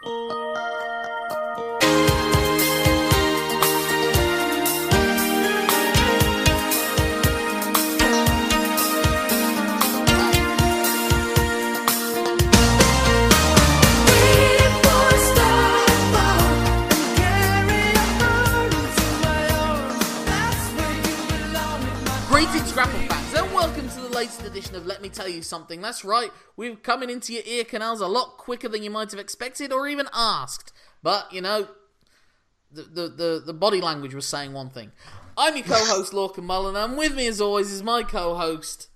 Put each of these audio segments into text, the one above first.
Música latest edition of Let Me Tell You Something. That's right, we're coming into your ear canals a lot quicker than you might have expected or even asked. But, you know, the, the, the, the body language was saying one thing. I'm your co host, Lorcan Mullen, and with me, as always, is my co host.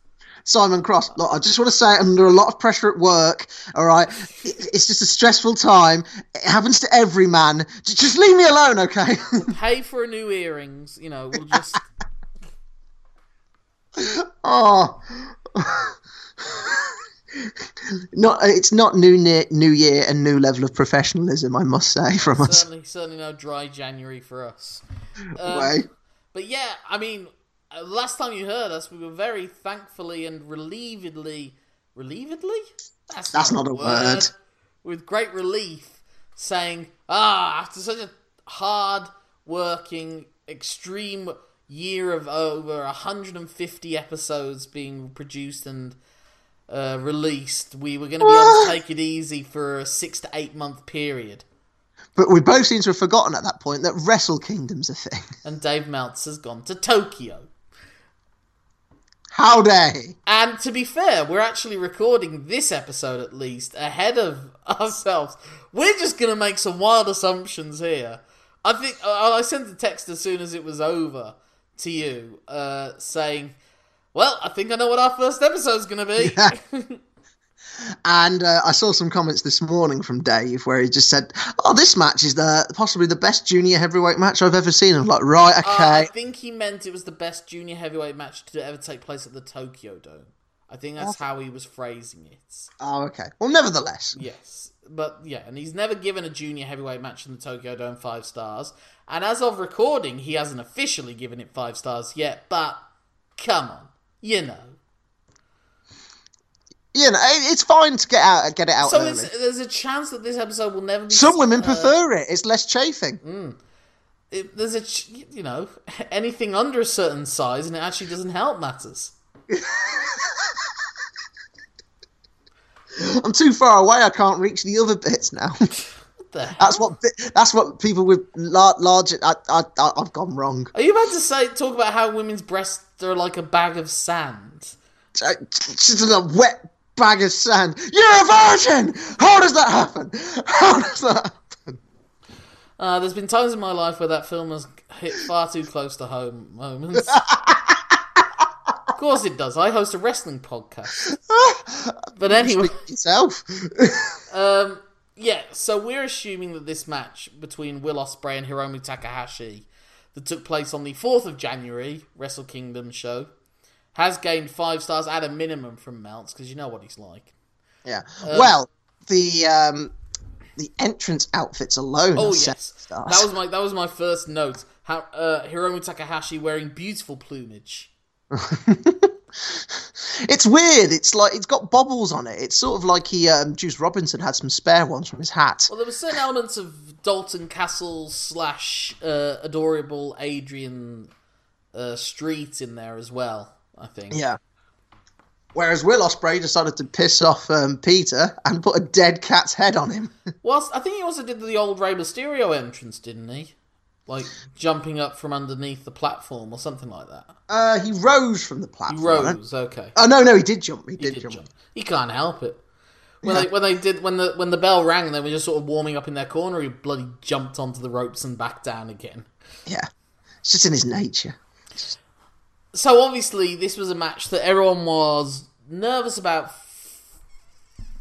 Simon Cross. Look, I just want to say, under a lot of pressure at work, all right, it's just a stressful time. It happens to every man. Just leave me alone, okay? Pay for a new earrings, you know, we'll just. oh. not it's not new year, new year and new level of professionalism, I must say, from us. certainly, certainly no dry January for us. Um, Way. But yeah, I mean, uh, last time you heard us, we were very thankfully and relievedly, relievedly? That's not a word. With great relief, saying, ah, after such a hard working, extreme year of over 150 episodes being produced and uh, released, we were going to be able to take it easy for a six to eight month period. But we both seem to have forgotten at that point that Wrestle Kingdom's a thing. And Dave Meltz has gone to Tokyo. Howdy! And to be fair, we're actually recording this episode at least ahead of ourselves. We're just going to make some wild assumptions here. I think I sent a text as soon as it was over to you, uh, saying, "Well, I think I know what our first episode's going to be." And uh, I saw some comments this morning from Dave where he just said, "Oh, this match is the possibly the best junior heavyweight match I've ever seen." I'm like, right, Uh, okay. I think he meant it was the best junior heavyweight match to ever take place at the Tokyo Dome. I think that's how he was phrasing it. Oh, okay. Well, nevertheless, Yes, but yeah, and he's never given a junior heavyweight match in the Tokyo Dome five stars. And as of recording, he hasn't officially given it five stars yet. But come on, you know. you know, it's fine to get out, get it out So there's a chance that this episode will never be. Some women uh, prefer it. It's less chafing. it- there's a you know anything under a certain size, and it actually doesn't help matters. I'm too far away. I can't reach the other bits now. What that's what. That's what people with lar- large. I, I, I, I've gone wrong. Are you about to say talk about how women's breasts are like a bag of sand? She's Just a wet bag of sand. You're a virgin. How does that happen? How does that? happen? Uh, there's been times in my life where that film has hit far too close to home moments. of course it does. I host a wrestling podcast. But anyway, yourself. um, yeah. So we're assuming that this match between Will Ospreay and Hiromu Takahashi, that took place on the fourth of January, Wrestle Kingdom show, has gained five stars at a minimum from Meltz because you know what he's like. Yeah. well, the um, the entrance outfits alone. Oh yes, that was my that was my first note. How uh, Hiromu Takahashi wearing beautiful plumage. It's weird. It's like it's got bobbles on it. It's sort of like he um, Juice Robinson had some spare ones from his hat. Well, there were certain elements of Dalton Castle slash uh, adorable Adrian uh, Street in there as well. I think. Yeah. Whereas Will Ospreay decided to piss off um, PETA and put a dead cat's head on him. Whilst I think he also did the old Rey Mysterio entrance, didn't he? Like jumping up from underneath the platform or something like that. Uh, he rose from the platform. He rose. Okay. Oh no, no, he did jump. He, He did, did jump. jump. He can't help it. When they when they did when the when the bell rang they were just sort of warming up in their corner, he bloody jumped onto the ropes and back down again. Yeah, it's just in his nature. So obviously, this was a match that everyone was nervous about f-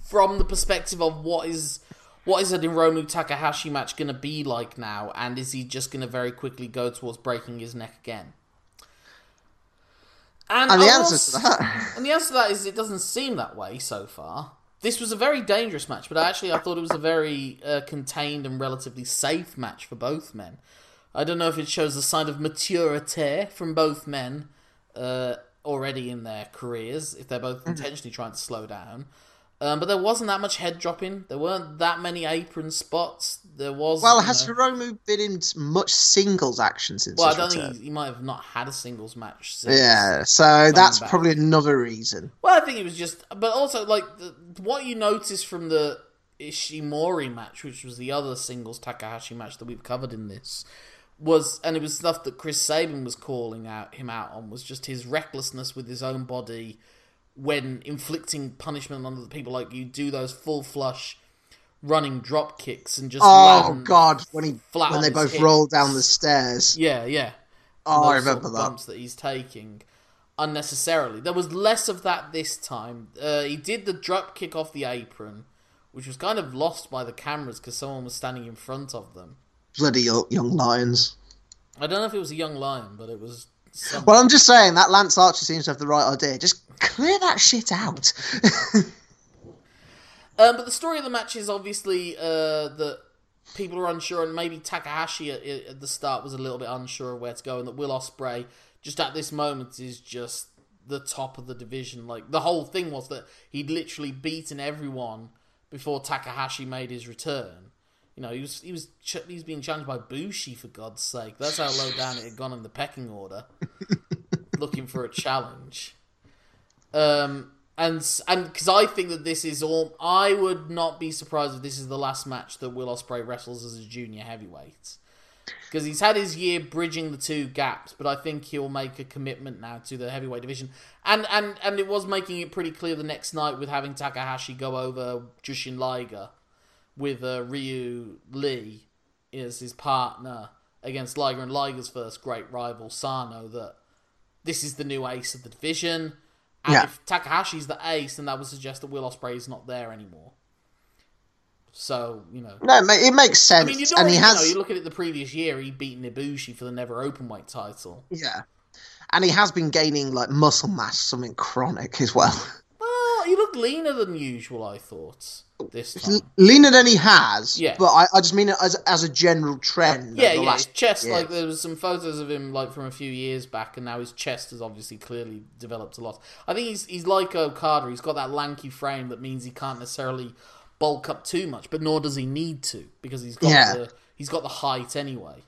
from the perspective of what is what is an Hiromu Takahashi match going to be like now, and is he just going to very quickly go towards breaking his neck again? And, And the answer to that, and the answer to that is it doesn't seem that way so far. This was a very dangerous match, but actually I thought it was a very uh, contained and relatively safe match for both men. I don't know if it shows a sign of maturity from both men uh, already in their careers, if they're both intentionally trying to slow down. Um, but there wasn't that much head dropping. There weren't that many apron spots. There was. Well, has know- Hiromu been in much singles action since Well, I don't return? think he, he might have not had a singles match. Since. Yeah, so that's back. probably another reason. Well, I think it was just, but also like the, what you noticed from the Ishimori match, which was the other singles Takahashi match that we've covered in this, was, and it was stuff that Chris Sabin was calling out him out on, was just his recklessness with his own body when inflicting punishment on other people. Like you do those full flush running drop kicks and just Oh God, when he flat when they both roll down the stairs. Yeah, yeah. Oh, I those sort remember of that. bumps that he's taking unnecessarily. There was less of that this time. Uh, he did the drop kick off the apron, which was kind of lost by the cameras because someone was standing in front of them. Bloody young lions. I don't know if it was a young lion, but it was. Well, I'm just saying that Lance Archer seems to have the right idea. Just clear that shit out. Um, but the story of the match is obviously uh, that people are unsure, and maybe Takahashi at, at the start was a little bit unsure of where to go, and that Will Ospreay just at this moment is just the top of the division. Like the whole thing was that he'd literally beaten everyone before Takahashi made his return. You know, he was he was ch- he was being challenged by Bushi for God's sake. That's how low down it had gone in the pecking order. looking for a challenge. Um, and and because I think that this is all, I would not be surprised if this is the last match that Will Ospreay wrestles as a junior heavyweight. Because he's had his year bridging the two gaps, but I think he'll make a commitment now to the heavyweight division. And and and it was making it pretty clear the next night with having Takahashi go over Jushin Liger with uh, Ryu Lee as his partner against Liger and Liger's first great rival Sano that this is the new ace of the division. And Yeah. if Takahashi's the ace, then that would suggest that Will Ospreay is not there anymore. So you know, no, it makes sense. I mean, you and he you has, know, you look at it the previous year, he beat Ibushi for the NEVER openweight title. yeah, and he has been gaining like muscle mass, something chronic as well. He looked leaner than usual, I thought this time. Leaner than he has. Yeah. but I, I just mean it as as a general trend. Yeah, yeah. last His chest, like there was some photos of him like from a few years back, and now his chest has obviously clearly developed a lot. I think he's he's like Okada. He's got that lanky frame that means he can't necessarily bulk up too much, but nor does he need to because he's got Yeah. the he's got the height anyway.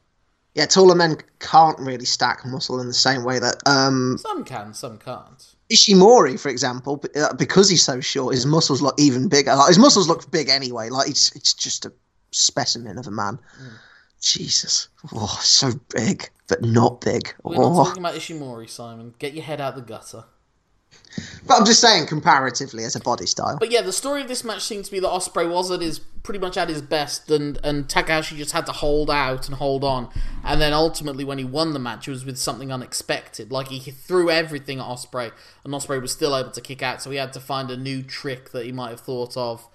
yeah, taller men can't really stack muscle in the same way that um, Some can, some can't. Ishimori, for example, uh, because he's so short, his muscles look even bigger. Like, his muscles look big anyway. Like it's it's just a specimen of a man. Mm. Jesus, oh, so big, but not big. We're not Oh. talking about Ishimori, Simon. Get your head out the gutter. But I'm just saying, comparatively, as a body style. But yeah, the story of this match seems to be that Ospreay was at his pretty much at his best, and and Takahashi just had to hold out and hold on, and then ultimately when he won the match, it was with something unexpected. Like he threw everything at Ospreay, and Ospreay was still able to kick out, so he had to find a new trick that he might have thought of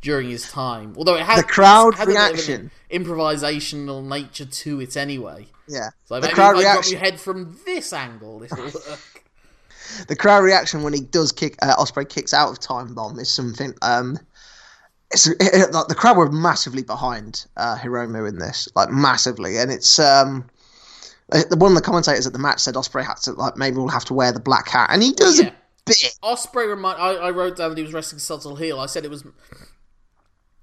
during his time. Although it had The crowd had a bit of an reaction. improvisational nature to it anyway. yeah, So the maybe crowd if I drop reaction. your head from this angle, work. The crowd reaction when he does kick uh, Ospreay kicks out of time bomb is something. Um, it's it, it- like the crowd were massively behind uh, Hiromu in this, like massively, and it's um. uh, the- One of the commentators at the match said Ospreay had to like maybe we'll have to wear the black hat, and he does Yeah. a bit. Ospreay remind I, I wrote down that he was wrestling subtle heel. I said it was.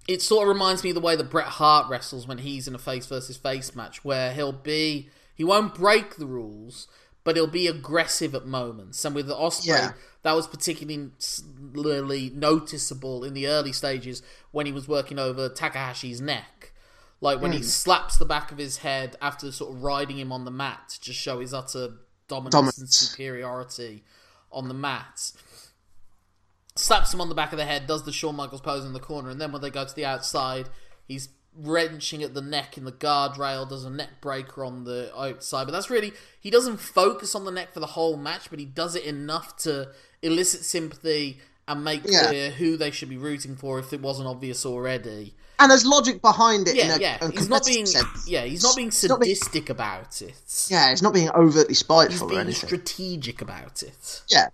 It sort of reminds me of the way that Bret Hart wrestles when he's in a face versus face match, where he'll be he won't break the rules, but he'll be aggressive at moments. And with Ospreay, Yeah. that was particularly noticeable in the early stages when he was working over Takahashi's neck. Like when he Hmm. slaps the back of his head after sort of riding him on the mat to just show his utter dominance, and superiority on the mat. Slaps him on the back of the head, does the Shawn Michaels pose in the corner, and then when they go to the outside, he's wrenching at the neck in the guardrail, does a neck breaker on the outside. But that's really he doesn't focus on the neck for the whole match, but he does it enough to elicit sympathy and make Yeah. clear who they should be rooting for if it wasn't obvious already. And there's logic behind it. Yeah, a, yeah. He's not being sense. yeah, he's not being not being- sadistic about it. Yeah, he's not being overtly He's spiteful or being anything. strategic about it. yeah,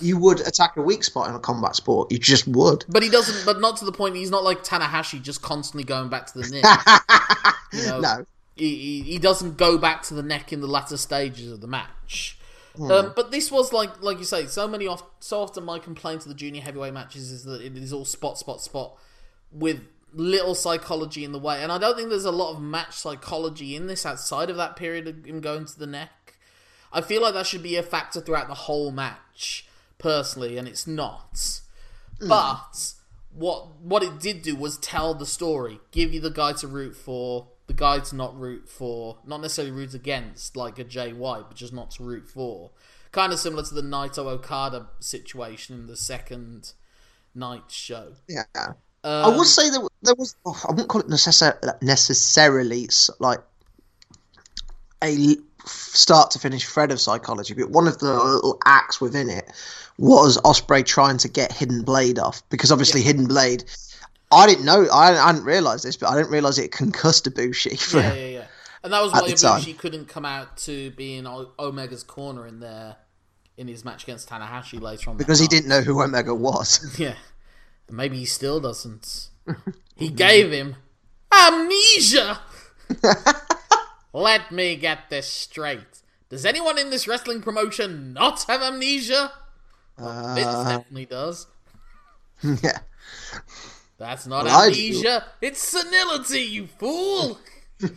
you would attack a weak spot in a combat sport. You just would. But he doesn't. But not to the point. He's not like Tanahashi, just constantly going back to the neck. You know, No, he, he, he doesn't go back to the neck in the latter stages of the match. Um, but this was like, like you say, so many off, so often my complaint to the junior heavyweight matches is that it is all spot, spot, spot, with little psychology in the way. And I don't think there's a lot of match psychology in this outside of that period of him going to the neck. I feel like that should be a factor throughout the whole match, personally, and it's not. But what what it did do was tell the story, give you the guy to root for, the guy to not root for, not necessarily root against, like a Jay White, but just not to root for. Kind of similar to the Naito Okada situation in the second night show. Yeah. Um, I would say there, there was. oh, I wouldn't call it necessar- necessarily like a start to finish thread of psychology, but one of the little acts within it was Osprey trying to get Hidden Blade off because obviously Hidden Blade. I didn't know. I, I hadn't realized this, but I didn't realize it concussed Ibushi for. Yeah, yeah, yeah. And that was why. Ibushi couldn't come out to be in Omega's corner in there in his match against Tanahashi later on. because he didn't know who Omega was. Yeah. Maybe he still doesn't. he gave him amnesia. Let me get this straight. Does anyone in this wrestling promotion not have amnesia? Well, Vince Uh, definitely does. yeah. That's not Well, amnesia. It's senility, you fool.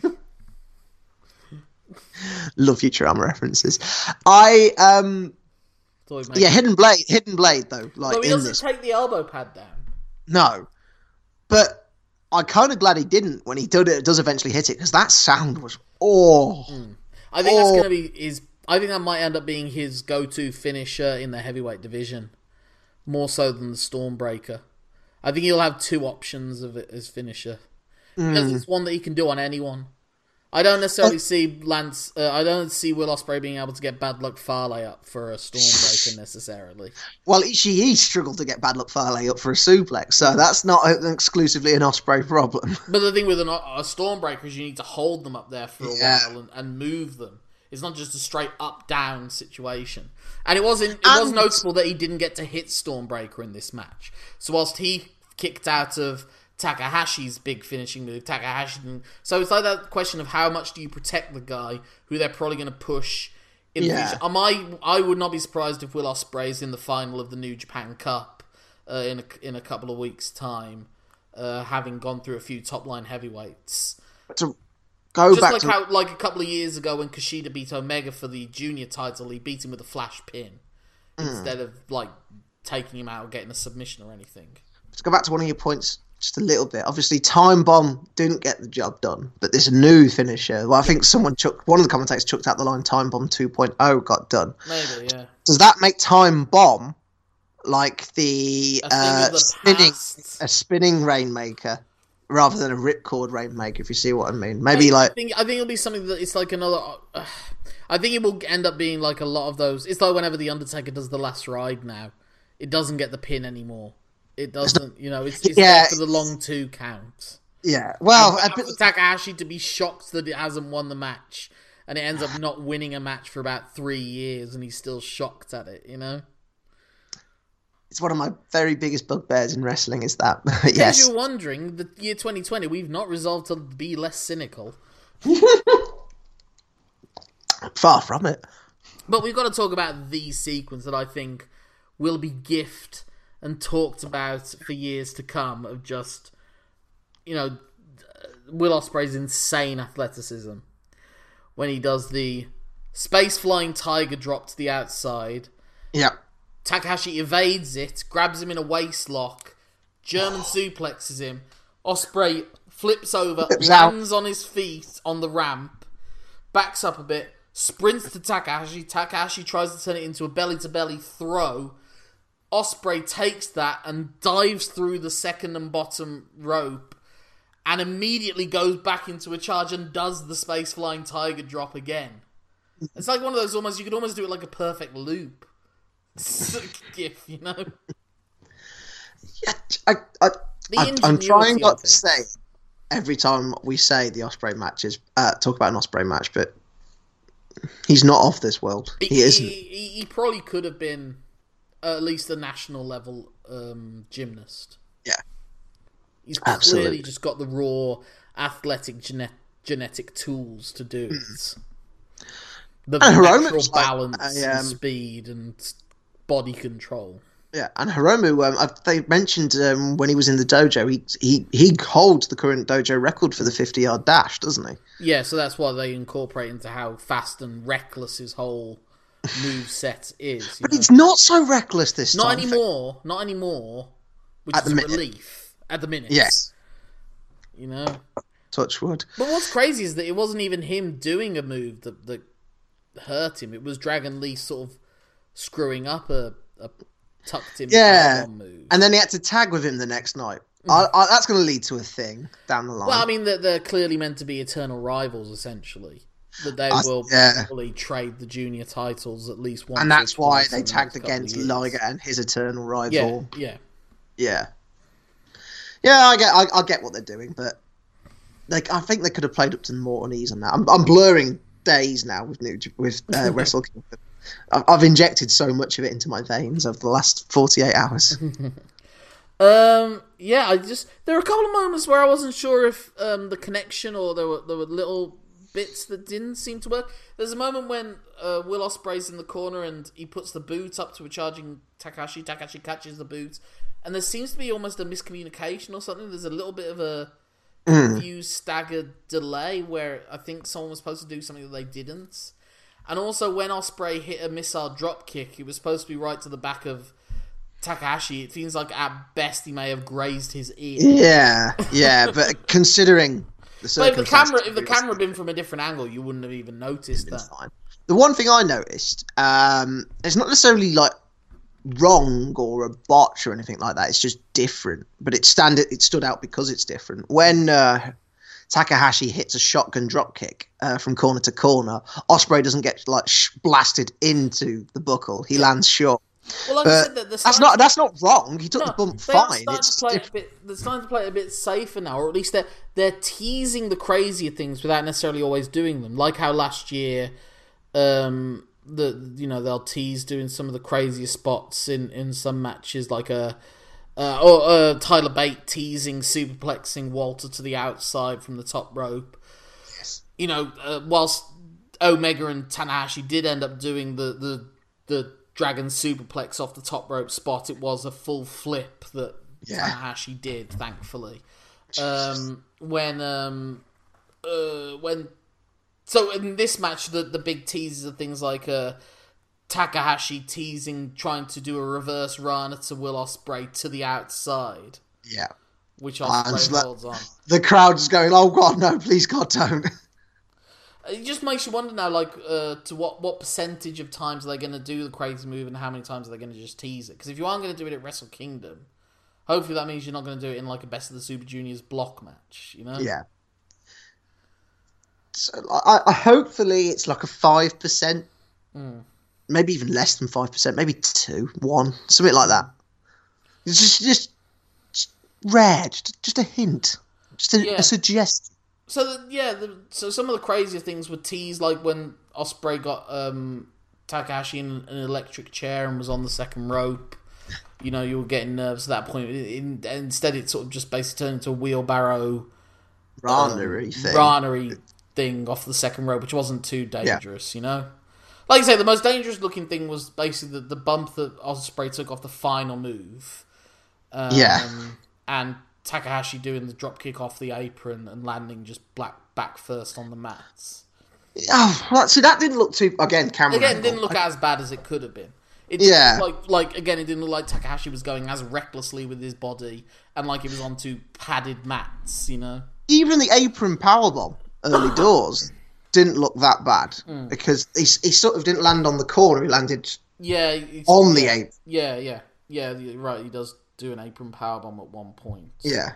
Love Futurama references. I um Thought he'd make yeah, Hidden Blade, Hidden Blade though, like he doesn't this. take the elbow pad down. No, but I'm kind of glad he didn't when he did it. Does eventually hit it because that sound was oh hmm. I think that's Oh. going to be his. I think that might end up being his go-to finisher in the heavyweight division, more so than the Stormbreaker. I think he'll have two options of it as finisher. Because hmm. it's one that he can do on anyone. I don't necessarily see Lance. Uh, I don't see Will Ospreay being able to get Bad Luck Fale up for a Stormbreaker necessarily. well. Ishii struggled to get Bad Luck Fale up for a suplex, so that's not exclusively an Ospreay problem. But the thing with an, a Stormbreaker is you need to hold them up there for a Yeah. while and, and move them. It's not just a straight up down situation. And it wasn't. It was notable that he didn't get to hit Stormbreaker in this match. So whilst he kicked out of Takahashi's big finishing move, Takahashi. So it's like that question of how much do you protect the guy who they're probably going to push. In the Yeah. future. Am I? I would not be surprised if Will Ospreay's in the final of the New Japan Cup uh, in a, in a couple of weeks' time, uh, having gone through a few top line heavyweights. to go Just back like to how, like a couple of years ago when Kushida beat Omega for the junior title, he beat him with a flash pin Hmm. instead of like taking him out or getting a submission or anything. to go back to one of your points just a little bit. Obviously, Time Bomb didn't get the job done, but this new finisher. Well, I think someone chucked one of the commentators chucked out the line "Time Bomb 2.0" got done. Maybe, yeah. Does that make Time Bomb like the, A uh, the spinning past. a spinning rainmaker rather than a ripcord rainmaker? If you see what I mean, maybe I like think I think it'll be something that it's like another. Uh, I think it will end up being like a lot of those. It's like whenever the Undertaker does the last ride now, it doesn't get the pin anymore. It doesn't, you know, it's, it's Yeah. for the long two count. yeah. Well, bit- for Takahashi to be shocked that it hasn't won the match, and it ends up not winning a match for about three years, and he's still shocked at it. You know, it's one of my very biggest bugbears in wrestling. Is that In case yes? you're wondering, the year 2020, we've not resolved to be less cynical, Far from it. but we've got to talk about the sequence that I think will be gift and talked about for years to come of just, you know, Will Ospreay's insane athleticism when he does the space flying tiger drop to the outside. Yeah. Takahashi evades it, grabs him in a waist lock, German suplexes him. Ospreay flips over, Flips out. lands on his feet on the ramp, backs up a bit, sprints to Takahashi. Takahashi tries to turn it into a belly to belly throw. Ospreay takes that and dives through the second and bottom rope and immediately goes back into a charge and does the space flying tiger drop again. It's like one of those almost you could almost do it like a perfect loop. gif, you know. Yeah, I, I, I, I'm trying not to say every time we say the Ospreay matches, uh, talk about an Ospreay match, but he's not off this world. He, He, isn't. he, he probably could have been at least a national level um, gymnast. Yeah. He's Absolutely. clearly just got the raw athletic gene- genetic tools to do it. the And natural was like, balance, I, and um, speed, and body control. Yeah, and Hiromu, um, I- they mentioned um, when he was in the dojo, he he he holds the current dojo record for the fifty yard dash, doesn't he? Yeah, so that's why they incorporate into how fast and reckless his whole move set is. But know? it's not so reckless this Not time. anymore. Not anymore. Which At is the a minute. relief at the minute. Yes, You know. touch wood. But what's crazy is that it wasn't even him doing a move that that hurt him. It was Dragon Lee sort of screwing up a, a tucked in Yeah, move. and then he had to tag with him the next night. Mm-hmm. I, I, that's going to lead to a thing down the line. well, I mean, they're, they're clearly meant to be eternal rivals, essentially. That they I- will yeah. probably trade the junior titles at least once. and that's why they the tagged next couple of against. Liger and his eternal rival. yeah. Yeah, yeah, I get, I, I get what they're doing, but like, I think they could have played up to more unease on that. I'm, I'm blurring days now with new with uh, Wrestle Kingdom. I've, I've injected so much of it into my veins over the last 48 hours. Um, yeah, I just there were a couple of moments where I wasn't sure if um the connection or there were there were little bits that didn't seem to work. There's a moment when uh, Will Ospreay's in the corner and he puts the boot up to a charging Takashi. Takashi catches the boot, and there seems to be almost a miscommunication or something. There's a little bit of a confused, staggered delay where I think someone was supposed to do something that they didn't. And also, when Ospreay hit a missile drop kick, it was supposed to be right to the back of Takahashi. It seems like at best he may have grazed his ear. yeah, yeah, but considering the But if the camera, if the camera had been from a different angle, you wouldn't have even noticed that. fine. The one thing I noticed, um, it's not necessarily like wrong or a botch or anything like that. It's just different, but it stand it stood out because it's different. When uh, Takahashi hits a shotgun drop kick uh, from corner to corner, Ospreay doesn't get like sh- blasted into the buckle. He lands short. Well, like I said, the, the that's not that's not wrong. He took No, the bump fine. It's to play it bit. They're starting to play it a bit safer now, or at least they're they're teasing the crazier things without necessarily always doing them. Like how last year, um, the you know they'll tease doing some of the crazier spots in in some matches, like a. Uh, or uh, Tyler Bate teasing superplexing Walter to the outside from the top rope. Yes. You know, uh, whilst Omega and Tanahashi did end up doing the the the dragon superplex off the top rope spot, it was a full flip that Yeah. Tanahashi did, thankfully. Um, when um, uh, when so in this match, the the big teases are things like uh, Takahashi teasing trying to do a reverse run to Will Ospreay to the outside, yeah. which Ospreay holds on. The crowd's going, "Oh God, no! Please, God, don't!" It just makes you wonder now, like, uh, to what what percentage of times are they going to do the crazy move, and how many times are they going to just tease it? Because if you aren't going to do it at Wrestle Kingdom, hopefully that means you're not going to do it in like a Best of the Super Juniors block match. You know? Yeah. So, I, I hopefully it's like a five percent, Hmm. maybe even less than five percent, maybe two, one, something like that. It's just, just, just rare, just, just a hint, just a, Yeah. a suggestion. So the, yeah, the, so some of the crazier things were teased, like when Ospreay got um, Takahashi in an electric chair and was on the second rope. You know, you were getting nervous at that point. In, instead, it sort of just basically turned into a wheelbarrow Ranery thing. Ranery thing off the second rope, which wasn't too dangerous, you know? Like I say, the most dangerous looking thing was basically the, the bump that Ospreay took off the final move. Um, Yeah. And Takahashi doing the drop kick off the apron and landing just black back first on the mats. Oh, well, see, that didn't look too. Again, camera. Again, angle. didn't look as bad as it could have been. It Yeah. like like again, it didn't look like Takahashi was going as recklessly with his body and like it was onto padded mats, you know. Even the apron powerbomb early doors didn't look that bad Hmm. because he, he sort of didn't land on the corner. He landed Yeah, on the yeah. apron. Yeah, yeah, yeah. Right, he does do an apron powerbomb at one point. Yeah.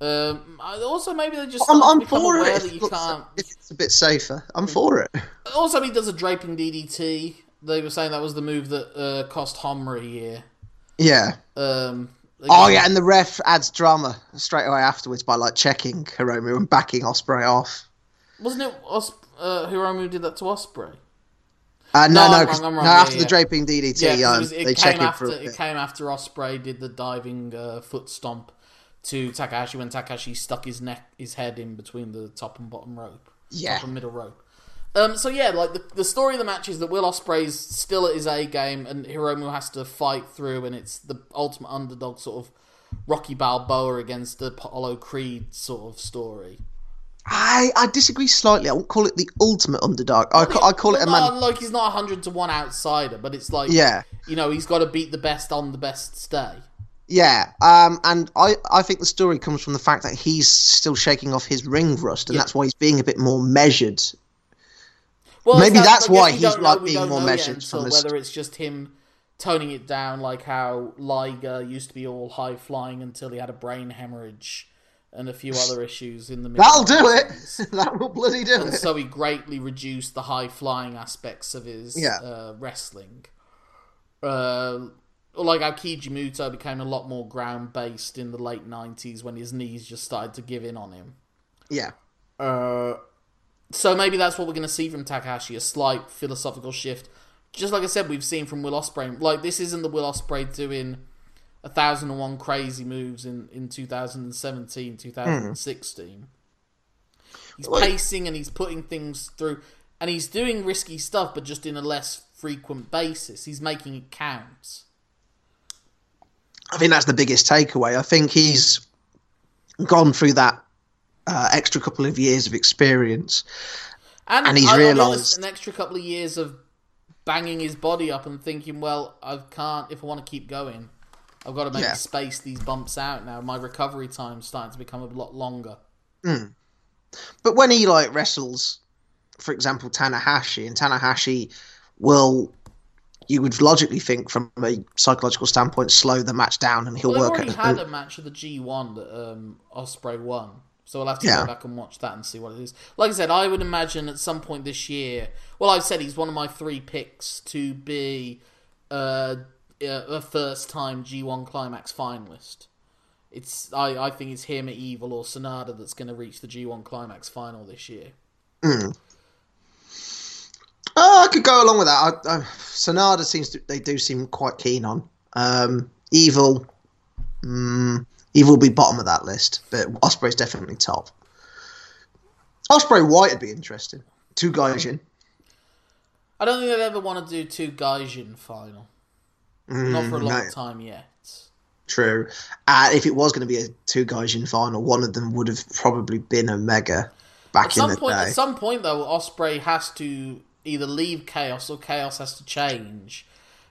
Um, also, maybe they just I'm, I'm for it. that you it can't. it's a bit safer, I'm for it. Also, he does a draping DDT. They were saying that was the move that uh, cost Homri here. Yeah. Um, Oh yeah, and the ref adds drama straight away afterwards by like checking Hiromu and backing Ospreay off. wasn't it Os- uh, Hiromu did that to Ospreay? Uh, No, no, no, wrong, wrong, no. yeah, after yeah. the draping DDT, Yeah, 'cause um, it, was, they it check came after for it came after Ospreay did the diving uh, foot stomp to Takahashi when Takahashi stuck his neck his head in between the top and bottom rope, Yeah. top and middle rope. Um, so yeah, like the, the story of the match is that Will Ospreay's still at his A game, and Hiromu has to fight through, and it's the ultimate underdog sort of Rocky Balboa against the Apollo Creed sort of story. I, I disagree slightly. I won't call it the ultimate underdog. I, I call it a man. like he's not hundred to one outsider, but it's like Yeah. you know, he's got to beat the best on the best day. Yeah, um, and I, I think the story comes from the fact that he's still shaking off his ring rust, and Yeah. that's why he's being a bit more measured. Well, Maybe it's that's why he's know- like being more measured from this- whether it's just him toning it down, like how Liger used to be all high flying until he had a brain hemorrhage and a few other issues in the middle. That'll do it. that will bloody do And it. so he greatly reduced the high flying aspects of his Yeah. uh, wrestling. Uh, like how Keiji Muto became a lot more ground based in the late 90s when his knees just started to give in on him. Yeah, Uh, so maybe that's what we're going to see from Takahashi a slight philosophical shift. Just like I said, we've seen from Will Ospreay. Like this isn't the Will Ospreay doing a thousand and one crazy moves in in 2017, 2016. He's Well- pacing and he's putting things through, and he's doing risky stuff, but just in a less frequent basis. He's making it count. I think that's the biggest takeaway. I think he's gone through that uh, extra couple of years of experience. And, And he's I- I'll be honest, realised- an extra couple of years of banging his body up and thinking, well, I can't if I want to keep going. I've got to make Yeah. space these bumps out now. My recovery time's starting to become a lot longer. But when he like wrestles, for example, Tanahashi, and Tanahashi will, you would logically think from a psychological standpoint, slow the match down, and he'll Well, work already at had a match of the G1 that um, Ospreay won, so we'll have to Yeah. go back and watch that and see what it is. Like I said, I would imagine at some point this year. Well, I've said he's one of my three picks to be uh, a first-time G1 Climax finalist. It's I, I think it's him, Evil, or Sanada that's going to reach the G1 Climax final this year. Oh, I could go along with that. I, I, Sanada seems to they do seem quite keen on. Um, Evil, mm, Evil will be bottom of that list, but Ospreay's definitely top. Ospreay White would be interesting. Two Gaijin. I don't think they'd ever want to do two Gaijin final. Not for a Mm, long no. time yet. True. Uh, if it was going to be a two Gaijin final, one of them would have probably been Omega back At in some the point, day. at some point though, Ospreay has to either leave Chaos or Chaos has to change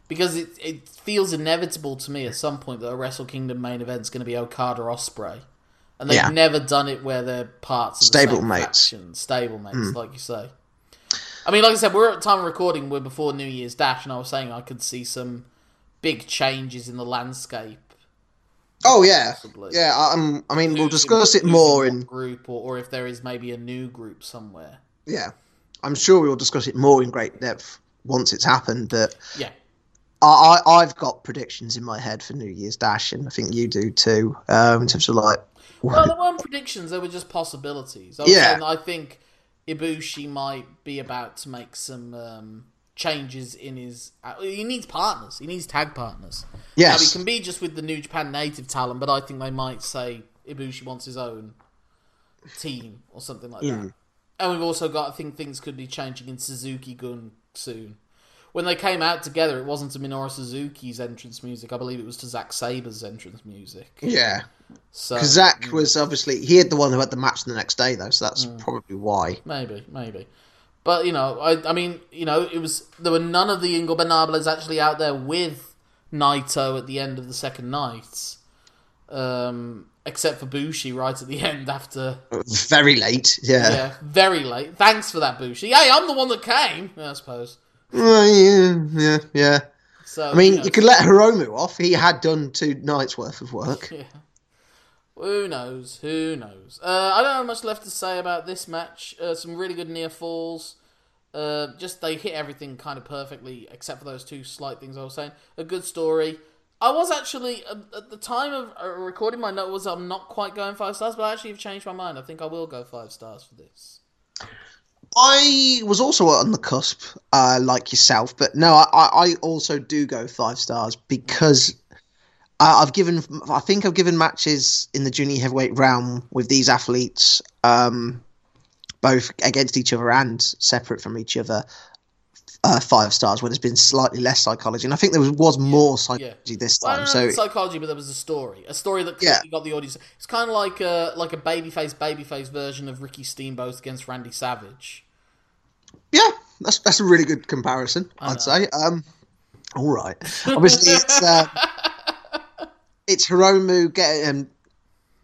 because it it feels inevitable to me at some point that a Wrestle Kingdom main event is going to be Okada Ospreay, and they've Yeah. never done it where they're parts of Stable the same mates. faction, stable mates, like you say. I mean, like I said, we're at time of recording. We're before New Year's Dash, and I was saying I could see some big changes in the landscape. oh yeah, Possibly. yeah. Um, I mean, we'll discuss it more in group, or, or if there is maybe a new group somewhere. yeah. I'm sure we will discuss it more in great depth once it's happened. But Yeah. I, I I've got predictions in my head for New Year's Dash, and I think you do too. Um, in terms of like, Well, there weren't predictions; they were just possibilities. I Yeah. saying I think Ibushi might be about to make some um, changes in his. Uh, he needs partners. He needs tag partners. Now, he can be just with the New Japan native talent, but I think they might say Ibushi wants his own team or something like Hmm. that. And we've also got, I think things could be changing in Suzuki Gun soon. When they came out together, it wasn't to Minoru Suzuki's entrance music. I believe it was to Zack Sabre's entrance music. yeah. So Because Zack was obviously he had the one who had the match the next day though, so that's Hmm. probably why. Maybe, maybe. But you know, I, I mean, you know, it was there were none of the Ingobernables actually out there with Naito at the end of the second night, um, except for Bushi right at the end after Very late, yeah. yeah, very late. Thanks for that, Bushi. Hey, I'm the one that came. I suppose. Well, yeah, yeah, yeah. So I mean, know, you could let Hiromu off. He had done two nights worth of work. Yeah. Who knows? Who knows? Uh, I don't have much left to say about this match. Uh, some really good near falls. Uh, just they hit everything kind of perfectly, except for those two slight things I was saying. A good story. I was actually at the time of uh, recording my note was I'm not quite going five stars, but I actually have changed my mind. I think I will go five stars for this. I was also on the cusp, uh, like yourself, but no, I I also do go five stars because I, I've given, I think I've given matches in the junior heavyweight realm with these athletes um, both against each other and separate from each other. Uh, five stars where there's been slightly less psychology, and I think there was, was more psychology Yeah. this Well, time. know so psychology, but there was a story, a story that Yeah. got the audience. It's kind of like a like a babyface babyface version of Ricky Steamboat against Randy Savage. yeah, that's that's a really good comparison. I'd say. Um, all right. Obviously, it's uh, it's Hiromu getting um,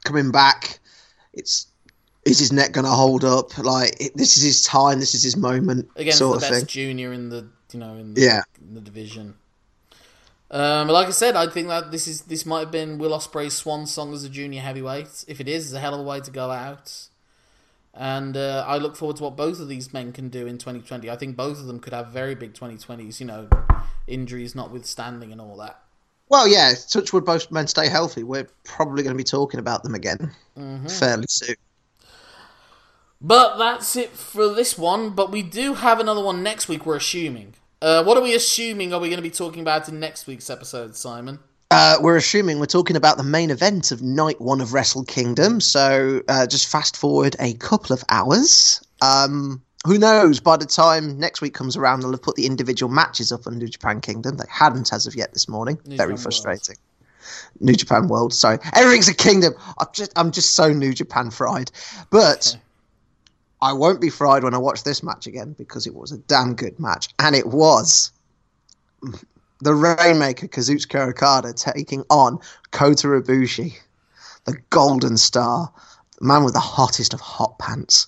coming back. It's is his neck going to hold up? Like it, this is his time. This is his moment. against the best thing. junior in the you know in the, Yeah. in the division. Um, like I said, I think that this is this might have been Will Ospreay's swan song as a junior heavyweight. If it is, it's a hell of a way to go out. And uh, I look forward to what both of these men can do in 2020. I think both of them could have very big 2020s. You know, injuries notwithstanding and all that. Well, yeah. Touchwood, both men stay healthy. We're probably going to be talking about them again Mm-hmm. fairly soon. But that's it for this one. But we do have another one next week. We're assuming. Uh, what are we assuming? Are we going to be talking about in next week's episode, Simon? Uh, we're assuming we're talking about the main event of night one of Wrestle Kingdom. So uh, just fast forward a couple of hours. Um, who knows? By the time next week comes around, they'll have put the individual matches up on New Japan Kingdom. They hadn't as of yet this morning. New Very Japan frustrating. New Japan World. Sorry, everything's a kingdom. I'm just, I'm just so New Japan fried. But Okay. I won't be fried when I watch this match again because it was a damn good match, and it was the Rainmaker Kazuchika Okada taking on Kota Ibushi, the Golden Star, the man with the hottest of hot pants.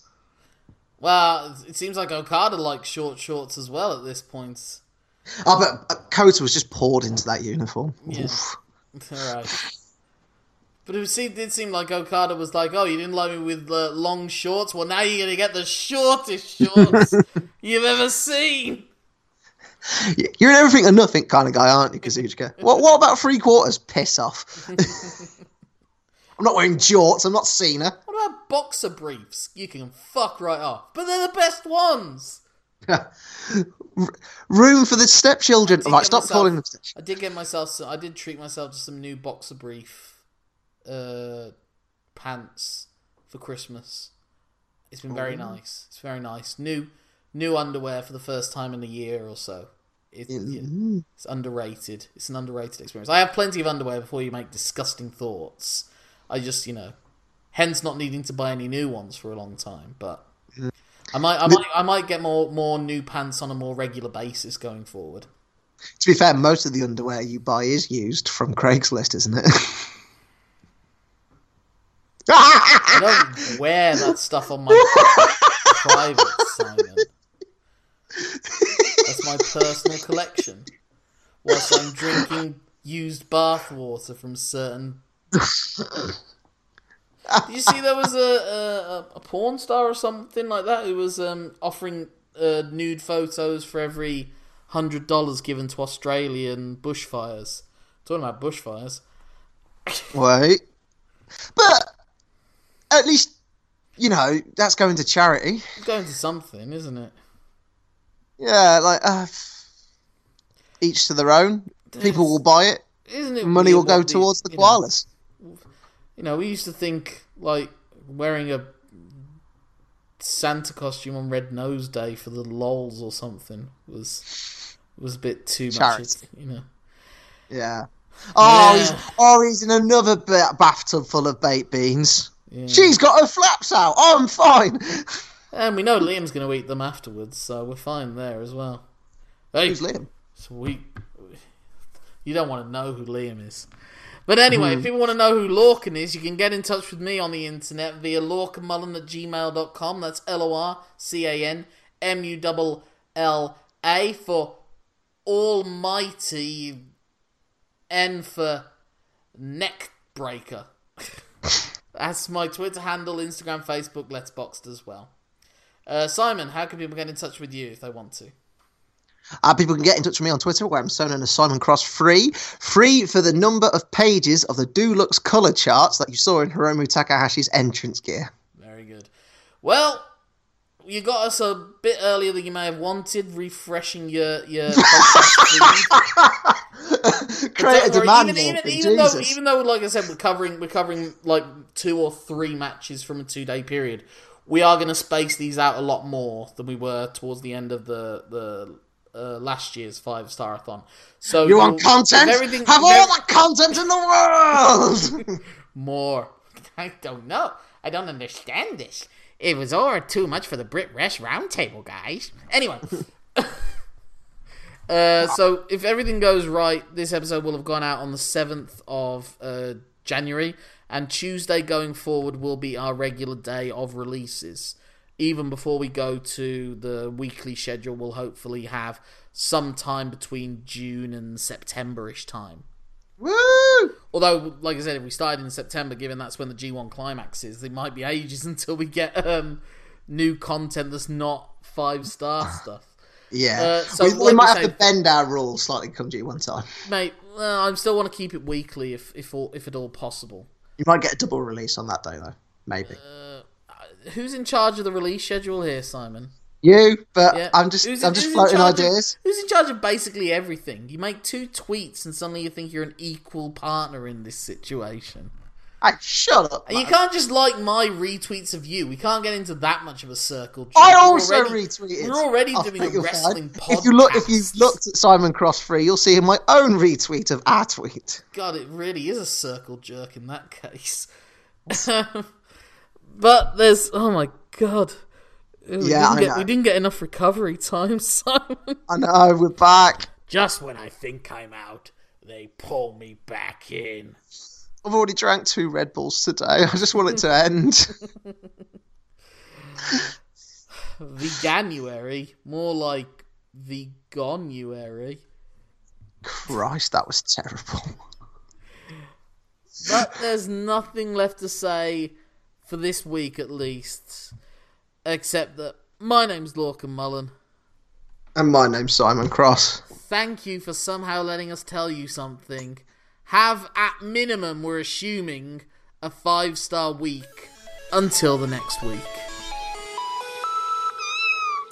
Well, it seems like Okada likes short shorts as well at this point. Oh, but Kota was just poured into that uniform. Yeah. Alright. But it se- did seem like Okada was like, oh, you didn't like me with uh, long shorts? Well, now you're going to get the shortest shorts you've ever seen. You're an everything and nothing kind of guy, aren't you, Kazuchika? what, what about three quarters? Piss off. I'm not wearing jorts. I'm not Cena. Boxer briefs? You can fuck right off. But they're the best ones. Room for the stepchildren. I did Right, get stop myself- calling them step. I did get myself, some, I did treat myself to some new boxer brief uh, pants for Christmas. It's been very nice. It's very nice. New new underwear for the first time in a year or so. It, yeah, it's underrated. It's an underrated experience. I have plenty of underwear before you make disgusting thoughts. I just, you know, hence not needing to buy any new ones for a long time. But mm. I might, I might, I might get more more new pants on a more regular basis going forward. To be fair, most of the underwear you buy is used from Craigslist, isn't it? I don't wear that stuff on my private, Simon. That's my personal collection. Whilst I'm drinking used bath water from certain. Did you see there was a, a a porn star or something like that who was um, offering uh, nude photos for every hundred dollars given to Australian bushfires? Talking about bushfires. Wait. But at least, you know, that's going to charity. It's going to something, isn't it? Yeah, like, uh, each to their own. People will buy it. Isn't it? Money will go what the- towards the you know, koalas. You know, we used to think like wearing a Santa costume on Red Nose Day for the lols or something was was a bit too much. Charity. You know, Yeah. Oh, Yeah. he's oh he's in another ba- bathtub full of baked beans. yeah. She's got her flaps out. Oh, I'm fine. and we know Liam's going to eat them afterwards, so we're fine there as well. Hey, Who's Liam? sweet. You don't want to know who Liam is. But anyway, Hmm. if people want to know who Lorcan is, you can get in touch with me on the internet via lorcanmullen at gmail.com. That's L O R C A N M U L L A for almighty N for neck breaker. That's my Twitter handle, Instagram, Facebook, Letterboxd as well. Uh, Simon, how can people get in touch with you if they want to? Uh, people can get in touch with me on Twitter, where I'm so known as Simon Cross Free. Free for the number of pages of the Dulux color charts that you saw in Hiromu Takahashi's entrance gear. Very good. Well, you got us a bit earlier than you may have wanted, refreshing your your. Create a demand even, even, even though, even though, like I said, we're covering we're covering like two or three matches from a two day period. We are going to space these out a lot more than we were towards the end of the the uh, last year's five starathon. So You want content? everything- Have all the content in the world! more. I don't know. I don't understand this. It was all too much for the Brit Rest Roundtable, guys. Anyway. uh, so, if everything goes right, this episode will have gone out on the 7th of uh, January, and Tuesday going forward will be our regular day of releases. Even before we go to the weekly schedule, we'll hopefully have some time between June and September-ish time. Woo! Although, like I said, if we started in September, given that's when the G1 climax is, it might be ages until we get um, new content that's not five star stuff. Yeah. Uh, so we, we might have to bend our rules slightly come G1 time. Mate, well, I still want to keep it weekly if if all, if at all possible. You might get a double release on that day, though. Maybe. Who's in charge of the release schedule here, Simon? you, but Yeah. I'm just Who's- I'm just floating charge of- ideas. who's in charge of basically everything? You make two tweets and suddenly you think you're an equal partner in this situation. Hey, shut up. You can't just like my retweets of you. We can't get into that much of a circle. jerk. I We're also already- retweeted. We're already I doing a wrestling find- podcast. If you look, if you've looked at Simon Cross free, you'll see in my own retweet of our tweet. God, it really is a circle jerk in that case. Um, but there's oh my god. We Yeah, didn't I get, know. we didn't get enough recovery time, Simon. I know we're back. Just when I think I'm out, they pull me back in. I've already drank two Red Bulls today. I just want it to end. the January, more like veganuary. Christ, that was terrible. But there's nothing left to say for this week, at least, except that my name's Lorcan Mullen. And my name's Simon Cross. Thank you for somehow letting us tell you something. Have, at minimum, we're assuming, a five star week until the next week.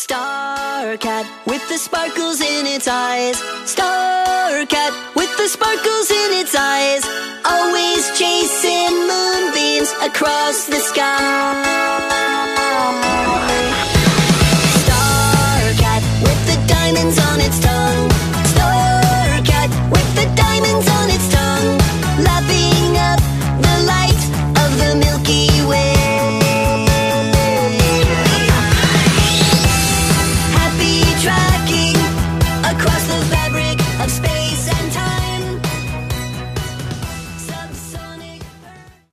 Star cat with the sparkles in its eyes. Star cat with the sparkles in its eyes. Always chasing moonbeams across the sky. Star cat with the diamonds